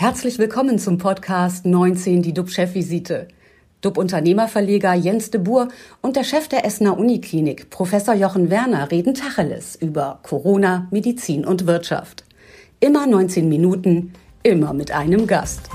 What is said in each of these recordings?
Herzlich willkommen zum Podcast 19, die DUB-Chefvisite. DUB-Unternehmerverleger Jens de Boer und der Chef der Essener Uniklinik, Professor Jochen Werner, reden Tacheles über Corona, Medizin und Wirtschaft. Immer 19 Minuten, immer mit einem Gast.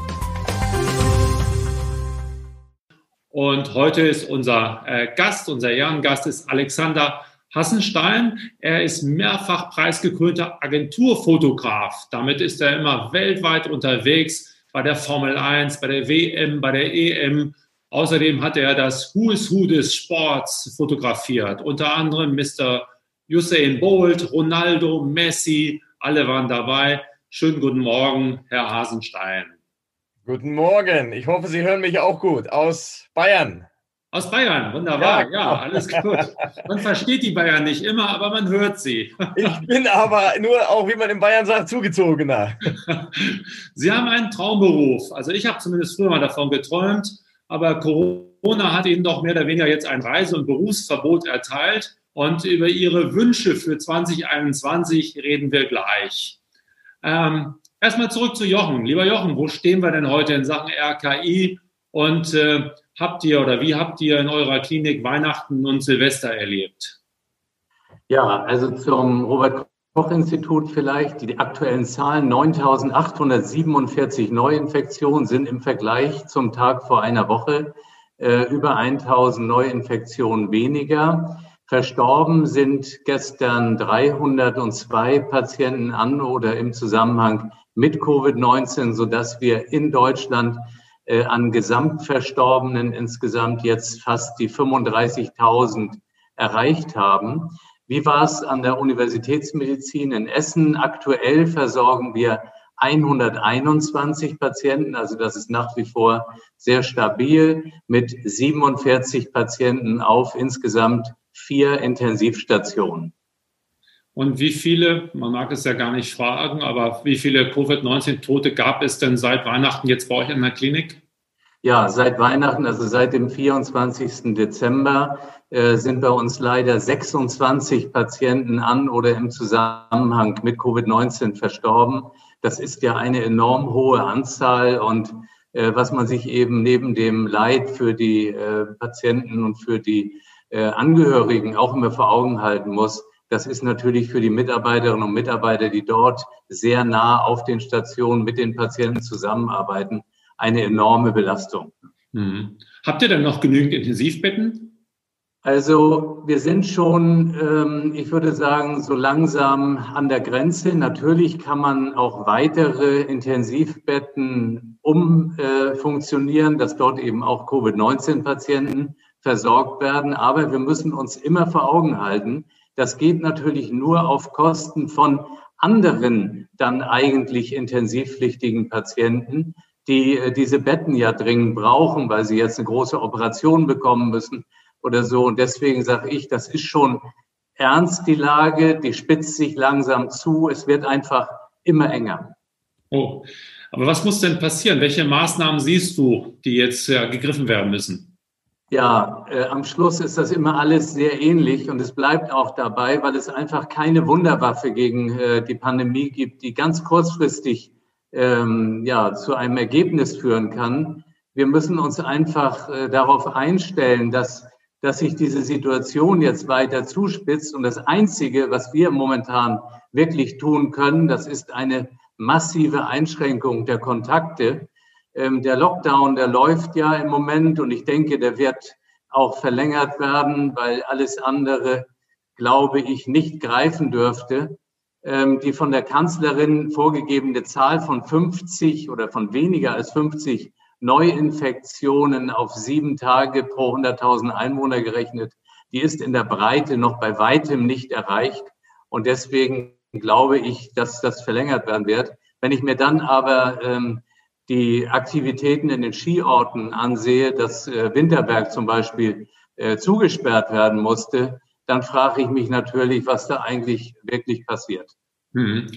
Und heute ist unser äh, Gast, unser Ehrengast ist Alexander Hassenstein. Er ist mehrfach preisgekrönter Agenturfotograf. Damit ist er immer weltweit unterwegs bei der Formel 1, bei der WM, bei der EM. Außerdem hat er das Who is Who des Sports fotografiert. Unter anderem Mr. Usain Bolt, Ronaldo, Messi, alle waren dabei. Schönen guten Morgen, Herr Hasenstein. Guten Morgen. Ich hoffe, Sie hören mich auch gut aus Bayern. Aus Bayern, wunderbar. Ja, ja, alles gut. Man versteht die Bayern nicht immer, aber man hört sie. Ich bin aber nur auch, wie man in Bayern sagt, zugezogener. Sie haben einen Traumberuf. Also ich habe zumindest früher mal davon geträumt, aber Corona hat Ihnen doch mehr oder weniger jetzt ein Reise- und Berufsverbot erteilt. Und über Ihre Wünsche für 2021 reden wir gleich. Ähm, erstmal zurück zu Jochen. Lieber Jochen, wo stehen wir denn heute in Sachen RKI? Und äh, habt ihr oder wie habt ihr in eurer Klinik Weihnachten und Silvester erlebt? Ja, also zum Robert Koch Institut vielleicht. Die aktuellen Zahlen 9.847 Neuinfektionen sind im Vergleich zum Tag vor einer Woche äh, über 1.000 Neuinfektionen weniger. Verstorben sind gestern 302 Patienten an oder im Zusammenhang mit Covid-19, sodass wir in Deutschland äh, an Gesamtverstorbenen insgesamt jetzt fast die 35.000 erreicht haben. Wie war es an der Universitätsmedizin in Essen? Aktuell versorgen wir 121 Patienten, also das ist nach wie vor sehr stabil, mit 47 Patienten auf insgesamt vier Intensivstationen. Und wie viele, man mag es ja gar nicht fragen, aber wie viele Covid-19-Tote gab es denn seit Weihnachten jetzt bei euch in der Klinik? Ja, seit Weihnachten, also seit dem 24. Dezember, äh, sind bei uns leider 26 Patienten an oder im Zusammenhang mit Covid-19 verstorben. Das ist ja eine enorm hohe Anzahl und äh, was man sich eben neben dem Leid für die äh, Patienten und für die Angehörigen auch immer vor Augen halten muss, das ist natürlich für die Mitarbeiterinnen und Mitarbeiter, die dort sehr nah auf den Stationen mit den Patienten zusammenarbeiten, eine enorme Belastung. Mhm. Habt ihr denn noch genügend Intensivbetten? Also wir sind schon, ähm, ich würde sagen, so langsam an der Grenze. Natürlich kann man auch weitere Intensivbetten umfunktionieren, dass dort eben auch Covid-19-Patienten versorgt werden. Aber wir müssen uns immer vor Augen halten, das geht natürlich nur auf Kosten von anderen dann eigentlich intensivpflichtigen Patienten, die äh, diese Betten ja dringend brauchen, weil sie jetzt eine große Operation bekommen müssen oder so. Und deswegen sage ich, das ist schon ernst, die Lage, die spitzt sich langsam zu. Es wird einfach immer enger. Oh, aber was muss denn passieren? Welche Maßnahmen siehst du, die jetzt ja, gegriffen werden müssen? Ja, äh, am Schluss ist das immer alles sehr ähnlich und es bleibt auch dabei, weil es einfach keine Wunderwaffe gegen äh, die Pandemie gibt, die ganz kurzfristig ähm, ja, zu einem Ergebnis führen kann. Wir müssen uns einfach äh, darauf einstellen, dass, dass sich diese Situation jetzt weiter zuspitzt. Und das Einzige, was wir momentan wirklich tun können, das ist eine massive Einschränkung der Kontakte. Ähm, der Lockdown, der läuft ja im Moment und ich denke, der wird auch verlängert werden, weil alles andere, glaube ich, nicht greifen dürfte. Ähm, die von der Kanzlerin vorgegebene Zahl von 50 oder von weniger als 50 Neuinfektionen auf sieben Tage pro 100.000 Einwohner gerechnet, die ist in der Breite noch bei weitem nicht erreicht. Und deswegen glaube ich, dass das verlängert werden wird. Wenn ich mir dann aber ähm, die Aktivitäten in den Skiorten ansehe, dass äh, Winterberg zum Beispiel äh, zugesperrt werden musste, dann frage ich mich natürlich, was da eigentlich wirklich passiert. Mhm.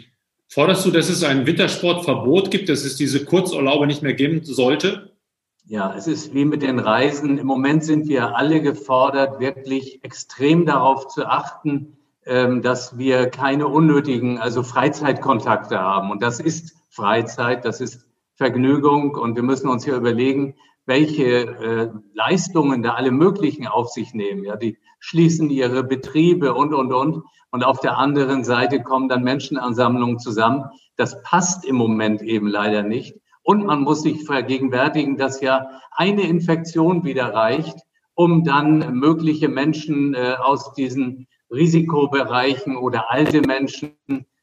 Forderst du, dass es ein Wintersportverbot gibt, dass es diese Kurzurlaube nicht mehr geben sollte? Ja, es ist wie mit den Reisen. Im Moment sind wir alle gefordert, wirklich extrem darauf zu achten, ähm, dass wir keine unnötigen, also Freizeitkontakte haben. Und das ist Freizeit, das ist Vergnügung. Und wir müssen uns hier überlegen, welche äh, Leistungen da alle möglichen auf sich nehmen. Ja, die schließen ihre Betriebe und, und, und. Und auf der anderen Seite kommen dann Menschenansammlungen zusammen. Das passt im Moment eben leider nicht. Und man muss sich vergegenwärtigen, dass ja eine Infektion wieder reicht, um dann mögliche Menschen äh, aus diesen Risikobereichen oder alte Menschen,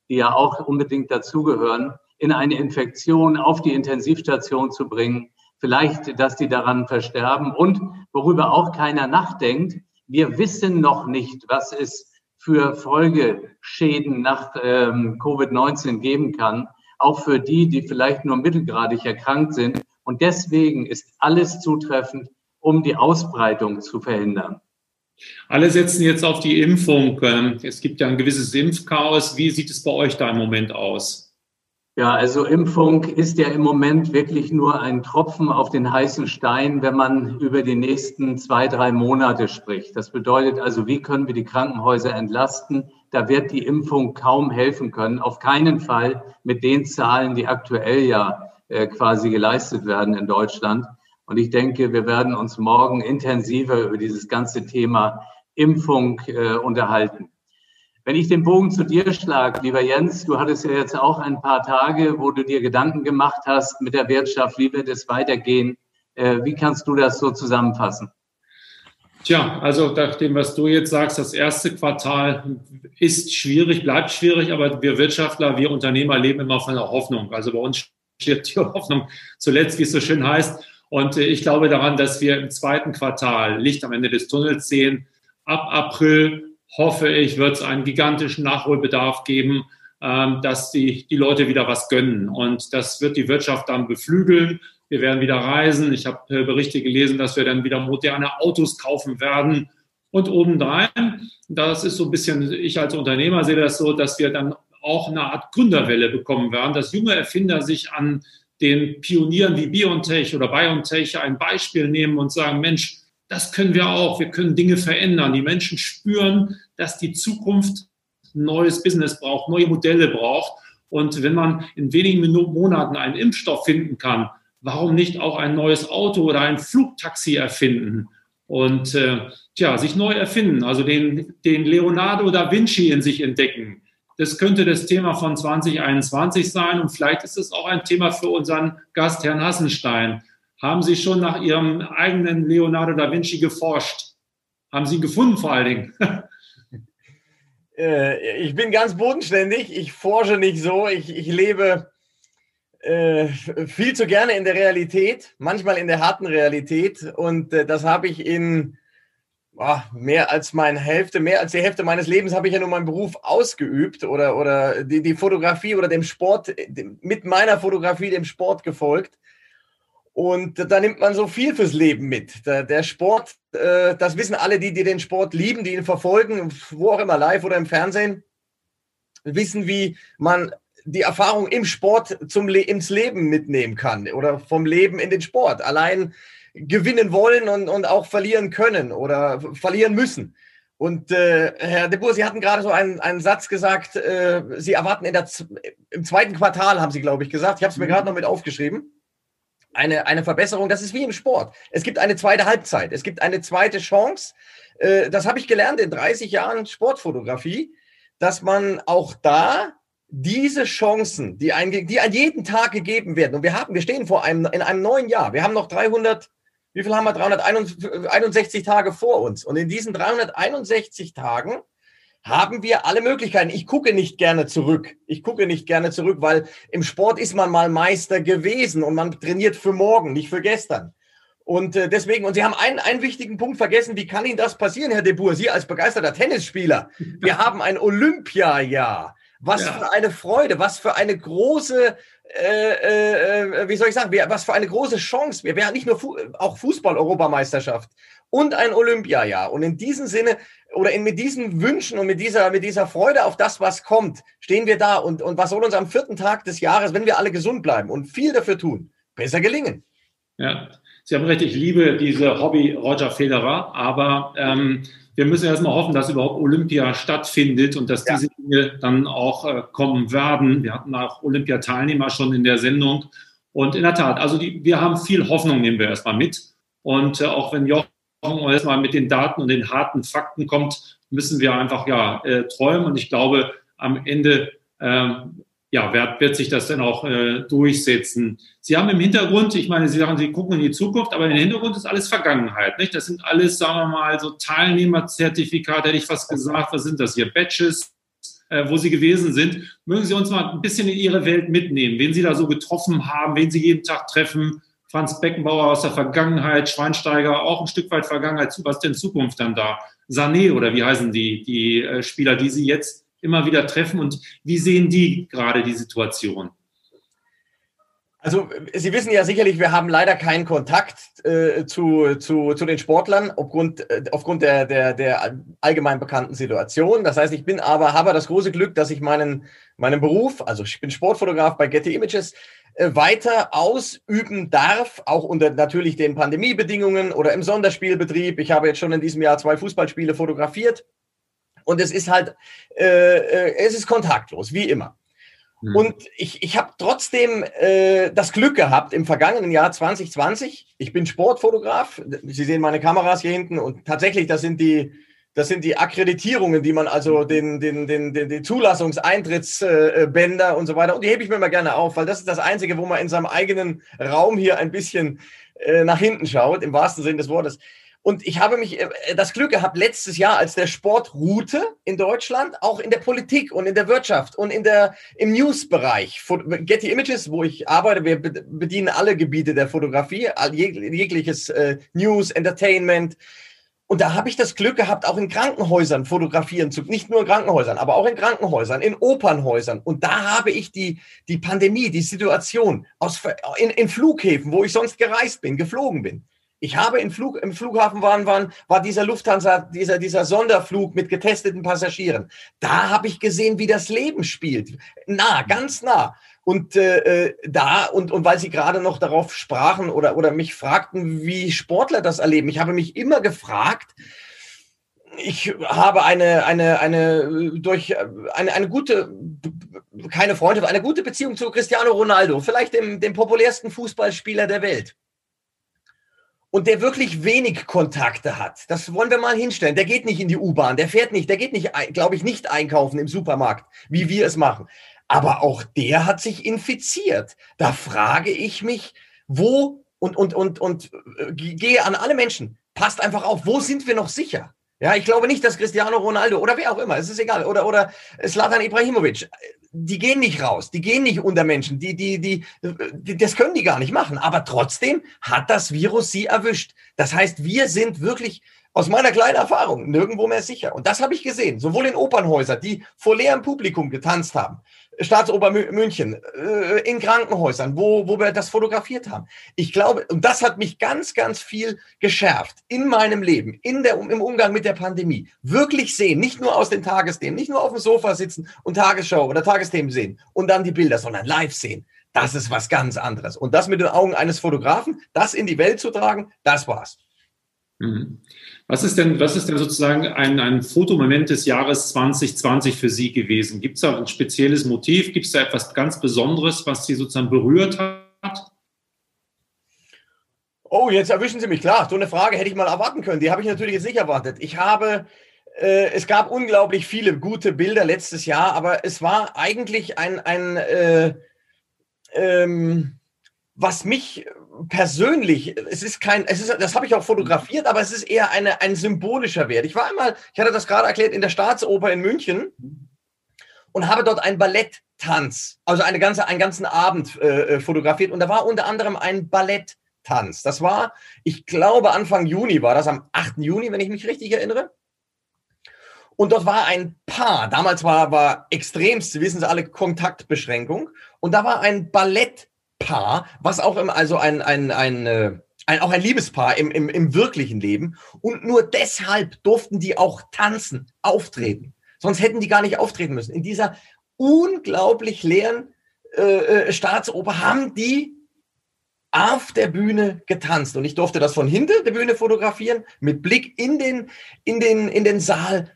die ja auch unbedingt dazugehören, in eine Infektion auf die Intensivstation zu bringen. Vielleicht, dass die daran versterben. Und worüber auch keiner nachdenkt, wir wissen noch nicht, was es für Folgeschäden nach ähm, Covid-19 geben kann, auch für die, die vielleicht nur mittelgradig erkrankt sind. Und deswegen ist alles zutreffend, um die Ausbreitung zu verhindern. Alle setzen jetzt auf die Impfung. Ähm, es gibt ja ein gewisses Impfchaos. Wie sieht es bei euch da im Moment aus? Ja, also Impfung ist ja im Moment wirklich nur ein Tropfen auf den heißen Stein, wenn man über die nächsten zwei, drei Monate spricht. Das bedeutet also, wie können wir die Krankenhäuser entlasten? Da wird die Impfung kaum helfen können. Auf keinen Fall mit den Zahlen, die aktuell ja äh, quasi geleistet werden in Deutschland. Und ich denke, wir werden uns morgen intensiver über dieses ganze Thema Impfung äh, unterhalten. Wenn ich den Bogen zu dir schlage, lieber Jens, du hattest ja jetzt auch ein paar Tage, wo du dir Gedanken gemacht hast mit der Wirtschaft, wie wird es weitergehen? Äh, wie kannst du das so zusammenfassen? Tja, also nach dem, was du jetzt sagst, das erste Quartal ist schwierig, bleibt schwierig, aber wir Wirtschaftler, wir Unternehmer leben immer von der Hoffnung. Also bei uns steht die Hoffnung zuletzt, wie es so schön heißt. Und äh, ich glaube daran, dass wir im zweiten Quartal Licht am Ende des Tunnels sehen. Ab April hoffe ich, wird es einen gigantischen Nachholbedarf geben, ähm, dass die, die Leute wieder was gönnen. Und das wird die Wirtschaft dann beflügeln. Wir werden wieder reisen. Ich habe äh, Berichte gelesen, dass wir dann wieder moderne Autos kaufen werden. Und obendrein, das ist so ein bisschen, ich als Unternehmer sehe das so, dass wir dann auch eine Art Gründerwelle bekommen werden, dass junge Erfinder sich an den Pionieren wie BioNTech oder BioNTech ein Beispiel nehmen und sagen, Mensch, das können wir auch. Wir können Dinge verändern. Die Menschen spüren, dass die Zukunft neues Business braucht, neue Modelle braucht. Und wenn man in wenigen Minuten, Monaten einen Impfstoff finden kann, warum nicht auch ein neues Auto oder ein Flugtaxi erfinden? Und äh, tja, sich neu erfinden, also den, den Leonardo da Vinci in sich entdecken. Das könnte das Thema von 2021 sein und vielleicht ist es auch ein Thema für unseren Gast, Herrn Hassenstein. Haben Sie schon nach Ihrem eigenen Leonardo da Vinci geforscht? Haben Sie ihn gefunden vor allen Dingen? Äh, ich bin ganz bodenständig. Ich forsche nicht so. Ich, ich lebe äh, viel zu gerne in der Realität, manchmal in der harten Realität. Und äh, das habe ich in oh, mehr als meine Hälfte, mehr als die Hälfte meines Lebens habe ich ja nur meinen Beruf ausgeübt oder, oder die, die Fotografie oder dem Sport, mit meiner Fotografie dem Sport gefolgt. Und da nimmt man so viel fürs Leben mit. Der, Sport, äh, das wissen alle, die, die den Sport lieben, die ihn verfolgen, wo auch immer, live oder im Fernsehen, wissen, wie man die Erfahrung im Sport zum Le ins Leben mitnehmen kann oder vom Leben in den Sport. Allein gewinnen wollen und, und auch verlieren können oder verlieren müssen. Und äh, Herr de Boer, Sie hatten gerade so einen, einen Satz gesagt, äh, Sie erwarten in der, im zweiten Quartal, haben Sie, glaube ich, gesagt. Ich habe es mir mhm. gerade noch mit aufgeschrieben eine, eine Verbesserung. Das ist wie im Sport. Es gibt eine zweite Halbzeit. Es gibt eine zweite Chance. Äh, das habe ich gelernt in 30 Jahren Sportfotografie, dass man auch da diese Chancen, die, ein, die an jeden Tag gegeben werden, und wir haben, wir stehen vor einem, in einem neuen Jahr. Wir haben noch 300, wie viel haben wir? 361 Tage vor uns. Und in diesen 361 Tagen haben wir alle Möglichkeiten. Ich gucke nicht gerne zurück. Ich gucke nicht gerne zurück, weil im Sport ist man mal Meister gewesen und man trainiert für morgen, nicht für gestern. Und äh, deswegen, und Sie haben einen, einen wichtigen Punkt vergessen, wie kann Ihnen das passieren, Herr De Boer, Sie als begeisterter Tennisspieler? Wir haben ein Olympiajahr. Was ja. für eine Freude, was für eine große, äh, äh, wie soll ich sagen, was für eine große Chance. Wir wären nicht nur Fu auch Fußball-Europameisterschaft und ein Olympiajahr. Und in diesem Sinne oder in, mit diesen Wünschen und mit dieser, mit dieser Freude auf das, was kommt, stehen wir da. Und, und was soll uns am vierten Tag des Jahres, wenn wir alle gesund bleiben und viel dafür tun, besser gelingen? Ja, Sie haben recht, ich liebe diese Hobby Roger Federer, aber ähm, wir müssen erstmal hoffen, dass überhaupt Olympia stattfindet und dass ja. diese Dinge dann auch äh, kommen werden. Wir hatten auch Olympiateilnehmer schon in der Sendung Und in der Tat, also die, wir haben viel Hoffnung, nehmen wir erstmal mit. Und äh, auch wenn Jochen erstmal mit den Daten und den harten Fakten kommt, müssen wir einfach ja äh, träumen. Und ich glaube, am Ende ähm, ja, wird, wird sich das dann auch äh, durchsetzen. Sie haben im Hintergrund, ich meine, Sie sagen, Sie gucken in die Zukunft, aber im Hintergrund ist alles Vergangenheit. Nicht? Das sind alles, sagen wir mal, so Teilnehmerzertifikate, hätte ich fast gesagt. Was sind das hier? Badges, äh, wo Sie gewesen sind. Mögen Sie uns mal ein bisschen in Ihre Welt mitnehmen, wen Sie da so getroffen haben, wen Sie jeden Tag treffen. Franz Beckenbauer aus der Vergangenheit, Schweinsteiger auch ein Stück weit Vergangenheit. Was denn Zukunft dann da? Sané oder wie heißen die, die äh, Spieler, die Sie jetzt immer wieder treffen und wie sehen die gerade die Situation? Also Sie wissen ja sicherlich, wir haben leider keinen Kontakt äh, zu, zu, zu den Sportlern aufgrund, äh, aufgrund der, der, der allgemein bekannten Situation. Das heißt, ich bin aber, habe das große Glück, dass ich meinen, meinen Beruf, also ich bin Sportfotograf bei Getty Images, äh, weiter ausüben darf, auch unter natürlich den Pandemiebedingungen oder im Sonderspielbetrieb. Ich habe jetzt schon in diesem Jahr zwei Fußballspiele fotografiert und es ist halt, äh, äh, es ist kontaktlos, wie immer. Mhm. Und ich, ich habe trotzdem äh, das Glück gehabt im vergangenen Jahr 2020. Ich bin Sportfotograf. Sie sehen meine Kameras hier hinten und tatsächlich, das sind die, das sind die Akkreditierungen, die man also den, den, den, den, die Zulassungs-Eintrittsbänder und so weiter. Und die hebe ich mir mal gerne auf, weil das ist das Einzige, wo man in seinem eigenen Raum hier ein bisschen äh, nach hinten schaut, im wahrsten Sinne des Wortes. Und ich habe mich äh, das Glück gehabt, letztes Jahr, als der Sport ruhte in Deutschland, auch in der Politik und in der Wirtschaft und in der, im News-Bereich. Getty Images, wo ich arbeite, wir bedienen alle Gebiete der Fotografie, jegliches äh, News, Entertainment. Und da habe ich das Glück gehabt, auch in Krankenhäusern fotografieren zu, nicht nur in Krankenhäusern, aber auch in Krankenhäusern, in Opernhäusern. Und da habe ich die, die Pandemie, die Situation aus, in, in Flughäfen, wo ich sonst gereist bin, geflogen bin ich habe im, Flug, im Flughafen waren, waren, war dieser Lufthansa, dieser, dieser Sonderflug mit getesteten Passagieren. Da habe ich gesehen, wie das Leben spielt. Nah, ganz nah. Und äh, äh, da, und, und weil Sie gerade noch darauf sprachen oder, oder mich fragten, wie Sportler das erleben, ich habe mich immer gefragt, ich habe eine, eine, eine, durch eine, eine gute, keine Freundschaft, eine gute Beziehung zu Cristiano Ronaldo, vielleicht dem, dem populärsten Fußballspieler der Welt und der wirklich wenig Kontakte hat, das wollen wir mal hinstellen. Der geht nicht in die U-Bahn, der fährt nicht, der geht nicht, glaube ich, nicht einkaufen im Supermarkt, wie wir es machen. Aber auch der hat sich infiziert. Da frage ich mich, wo und, und, und, und äh, gehe an alle Menschen, passt einfach auf, wo sind wir noch sicher? Ja, ich glaube nicht, dass Cristiano Ronaldo oder wer auch immer, es ist egal, oder, oder Slatan Ibrahimovic, die gehen nicht raus, die gehen nicht unter Menschen, die, die, die, die, das können die gar nicht machen. Aber trotzdem hat das Virus sie erwischt. Das heißt, wir sind wirklich aus meiner kleinen Erfahrung nirgendwo mehr sicher. Und das habe ich gesehen, sowohl in Opernhäusern, die vor leerem Publikum getanzt haben, Staatsoper München, äh, in Krankenhäusern, wo, wo wir das fotografiert haben. Ich glaube, und das hat mich ganz, ganz viel geschärft in meinem Leben, in der, im Umgang mit der Pandemie. Wirklich sehen, nicht nur aus den Tagesthemen, nicht nur auf dem Sofa sitzen und Tagesschau oder Tagesthemen sehen und dann die Bilder, sondern live sehen. Das ist was ganz anderes. Und das mit den Augen eines Fotografen, das in die Welt zu tragen, das war's. Mhm. Was ist denn, was ist denn sozusagen ein, ein Fotomoment des Jahres 2020 für Sie gewesen? Gibt es da ein spezielles Motiv? Gibt es da etwas ganz Besonderes, was Sie sozusagen berührt hat? Oh, jetzt erwischen Sie mich. Klar, so eine Frage hätte ich mal erwarten können. Die habe ich natürlich jetzt nicht erwartet. Ich habe, äh, es gab unglaublich viele gute Bilder letztes Jahr, aber es war eigentlich ein, ein äh, ähm, was mich persönlich, es ist kein, es ist, das habe ich auch fotografiert, aber es ist eher eine, ein symbolischer Wert. Ich war einmal, ich hatte das gerade erklärt, in der Staatsoper in München und habe dort einen Balletttanz, also eine ganze, einen ganzen Abend äh, äh, fotografiert und da war unter anderem ein Balletttanz. Das war, ich glaube, Anfang Juni war das, am 8. Juni, wenn ich mich richtig erinnere. Und dort war ein Paar, damals war, war extremst, wissen Sie alle, Kontaktbeschränkung. Und da war ein Ballett Paar, was auch im, also ein, ein, ein, äh, ein, auch ein Liebespaar im, im, im wirklichen Leben. Und nur deshalb durften die auch tanzen, auftreten. Sonst hätten die gar nicht auftreten müssen. In dieser unglaublich leeren äh, äh Staatsoper haben die auf der Bühne getanzt. Und ich durfte das von hinter der Bühne fotografieren, mit Blick in den, in den, in den Saal.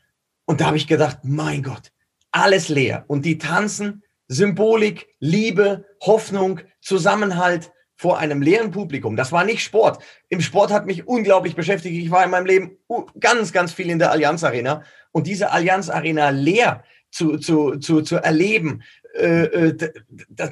Und da habe ich gedacht, mein Gott, alles leer. Und die tanzen Symbolik, Liebe, Hoffnung, Zusammenhalt vor einem leeren Publikum. Das war nicht Sport. Im Sport hat mich unglaublich beschäftigt. Ich war in meinem Leben ganz, ganz viel in der Allianz Arena und diese Allianz Arena leer zu, zu, zu, zu erleben, äh, äh das,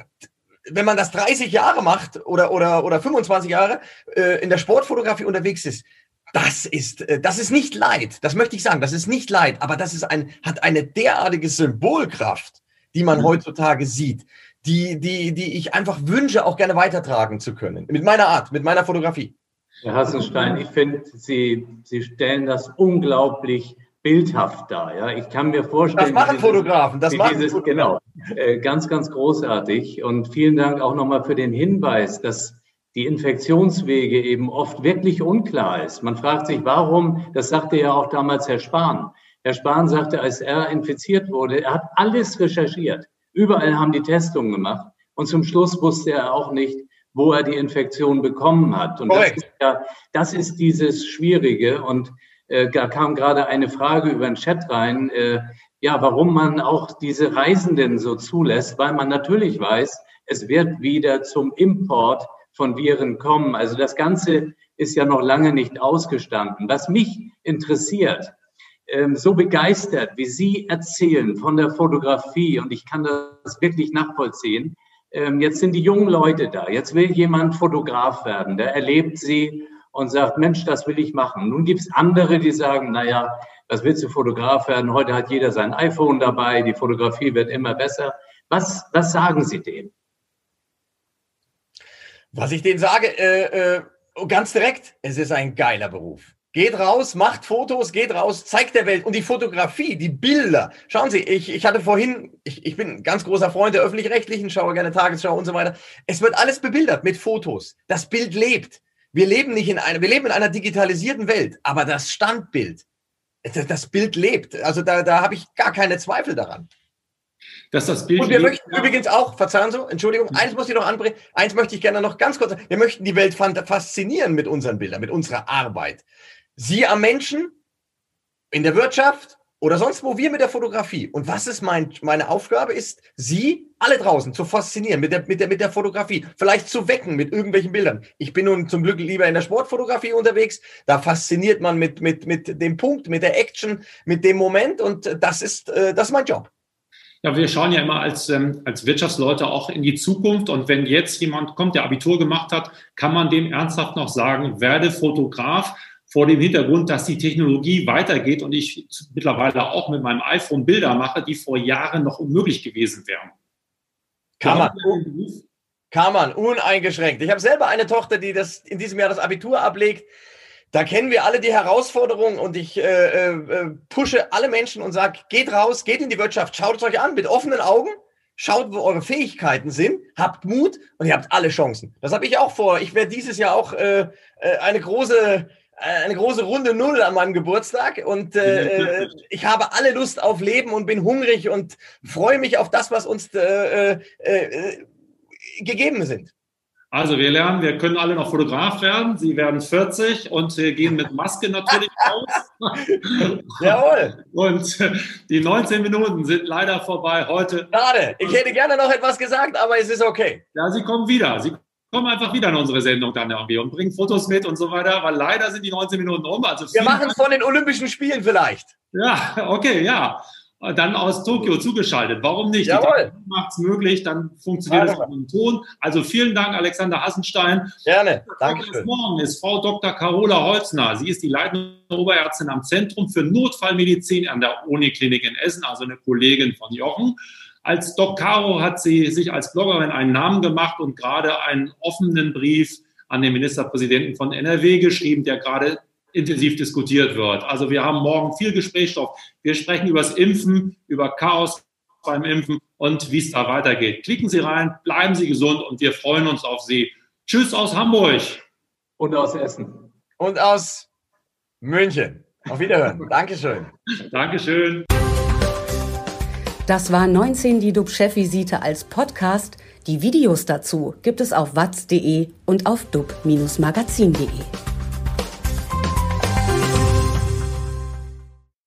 wenn man das 30 Jahre macht oder, oder, oder 25 Jahre äh, in der Sportfotografie unterwegs ist, das ist, äh, das ist nicht Leid. Das möchte ich sagen. Das ist nicht Leid, aber das ist ein, hat eine derartige Symbolkraft, die man mhm. heutzutage sieht, die, die, die ich einfach wünsche, auch gerne weitertragen zu können. Mit meiner Art, mit meiner Fotografie. Herr Hassenstein, ich finde, Sie, Sie stellen das unglaublich bildhaft dar. Ja, ich kann mir vorstellen. Das machen dieses, Fotografen. Das machen dieses, Fotografen. Genau. Äh, ganz, ganz großartig. Und vielen Dank auch nochmal für den Hinweis, dass die Infektionswege eben oft wirklich unklar ist. Man fragt sich, warum, das sagte ja auch damals Herr Spahn. Herr Spahn sagte, als er infiziert wurde, er hat alles recherchiert. Überall haben die Testungen gemacht. Und zum Schluss wusste er auch nicht, wo er die Infektion bekommen hat. Und das ist, ja, das ist dieses Schwierige. Und äh, da kam gerade eine Frage über den Chat rein, äh, ja, warum man auch diese Reisenden so zulässt, weil man natürlich weiß, es wird wieder zum Import von Viren kommen. Also das Ganze ist ja noch lange nicht ausgestanden. Was mich interessiert, so begeistert, wie Sie erzählen von der Fotografie, und ich kann das wirklich nachvollziehen, ähm, jetzt sind die jungen Leute da. Jetzt will jemand Fotograf werden. Der erlebt sie und sagt, Mensch, das will ich machen. Nun gibt es andere, die sagen, naja, was willst du Fotograf werden? Heute hat jeder sein iPhone dabei, die Fotografie wird immer besser. Was, was sagen Sie denen? Was ich denen sage, äh, äh, ganz direkt, es ist ein geiler Beruf. Geht raus, macht Fotos, geht raus, zeigt der Welt. Und die Fotografie, die Bilder. Schauen Sie, ich, ich hatte vorhin, ich, ich bin ein ganz großer Freund der öffentlich-rechtlichen, schaue gerne Tagesschau und so weiter. Es wird alles bebildert mit Fotos. Das Bild lebt. Wir leben nicht in einer, wir leben in einer digitalisierten Welt, aber das Standbild, das Bild lebt. Also da, da habe ich gar keine Zweifel daran. Dass das Bild Und wir möchten ja. übrigens auch, verzeihen Sie, Entschuldigung, eins muss ich noch anbringen, eins möchte ich gerne noch ganz kurz sagen. Wir möchten die Welt faszinieren mit unseren Bildern, mit unserer Arbeit. Sie am Menschen, in der Wirtschaft, oder sonst wo wir mit der Fotografie. Und was ist mein, meine Aufgabe ist, Sie alle draußen zu faszinieren mit der, mit der, mit der Fotografie, vielleicht zu wecken mit irgendwelchen Bildern. Ich bin nun zum Glück lieber in der Sportfotografie unterwegs. Da fasziniert man mit, mit, mit dem Punkt, mit der Action, mit dem Moment. Und das ist, äh, das ist mein Job. Ja, wir schauen ja immer als, ähm, als Wirtschaftsleute auch in die Zukunft. Und wenn jetzt jemand kommt, der Abitur gemacht hat, kann man dem ernsthaft noch sagen, werde Fotograf vor dem Hintergrund, dass die Technologie weitergeht und ich mittlerweile auch mit meinem iPhone Bilder mache, die vor Jahren noch unmöglich gewesen wären. Kann man. Kann man, uneingeschränkt. Ich habe selber eine Tochter, die das in diesem Jahr das Abitur ablegt. Da kennen wir alle die Herausforderungen und ich äh, äh, pushe alle Menschen und sage, geht raus, geht in die Wirtschaft, schaut es euch an mit offenen Augen, schaut, wo eure Fähigkeiten sind, habt Mut und ihr habt alle Chancen. Das habe ich auch vor. Ich werde dieses Jahr auch äh, äh eine große äh, eine große Runde Null an meinem Geburtstag und äh, äh, ich habe alle Lust auf Leben und bin hungrig und freue mich auf das, was uns äh, äh, äh, gegeben sind. Also wir lernen, wir können alle noch Fotograf werden. Sie werden 40 und wir gehen mit Maske natürlich raus. Jawohl. Und die 19 Minuten sind leider vorbei heute. Schade. Ich hätte gerne noch etwas gesagt, aber es ist okay. Ja, Sie kommen wieder. Sie komm einfach wieder in unsere Sendung dann irgendwie und bring Fotos mit und so weiter, weil leider sind die 19 Minuten um. Also Wir machen es von den Olympischen Spielen vielleicht. Ja, okay, ja. Dann aus Tokio zugeschaltet. Warum nicht? Jawohl. Macht es möglich, dann funktioniert es auch im Ton. Also vielen Dank, Alexander Hassenstein. Gerne. Danke. Morgen ist Frau Dr. Carola Holzner. Sie ist die leitende Oberärztin am Zentrum für Notfallmedizin an der Uniklinik in Essen, also eine Kollegin von Jochen. Als Doc Caro hat sie sich als Bloggerin einen Namen gemacht und gerade einen offenen Brief an den Ministerpräsidenten von NRW geschrieben, der gerade intensiv diskutiert wird. Also wir haben morgen viel Gesprächsstoff. Wir sprechen über das Impfen, über Chaos beim Impfen und wie es da weitergeht. Klicken Sie rein, bleiben Sie gesund und wir freuen uns auf Sie. Tschüss aus Hamburg. Und aus Essen. Und aus München. Auf Wiederhören. Dankeschön. Dankeschön. Das war 19 die DUB-Chefvisite als Podcast. Die Videos dazu gibt es auf watz.de und auf dub-magazin.de.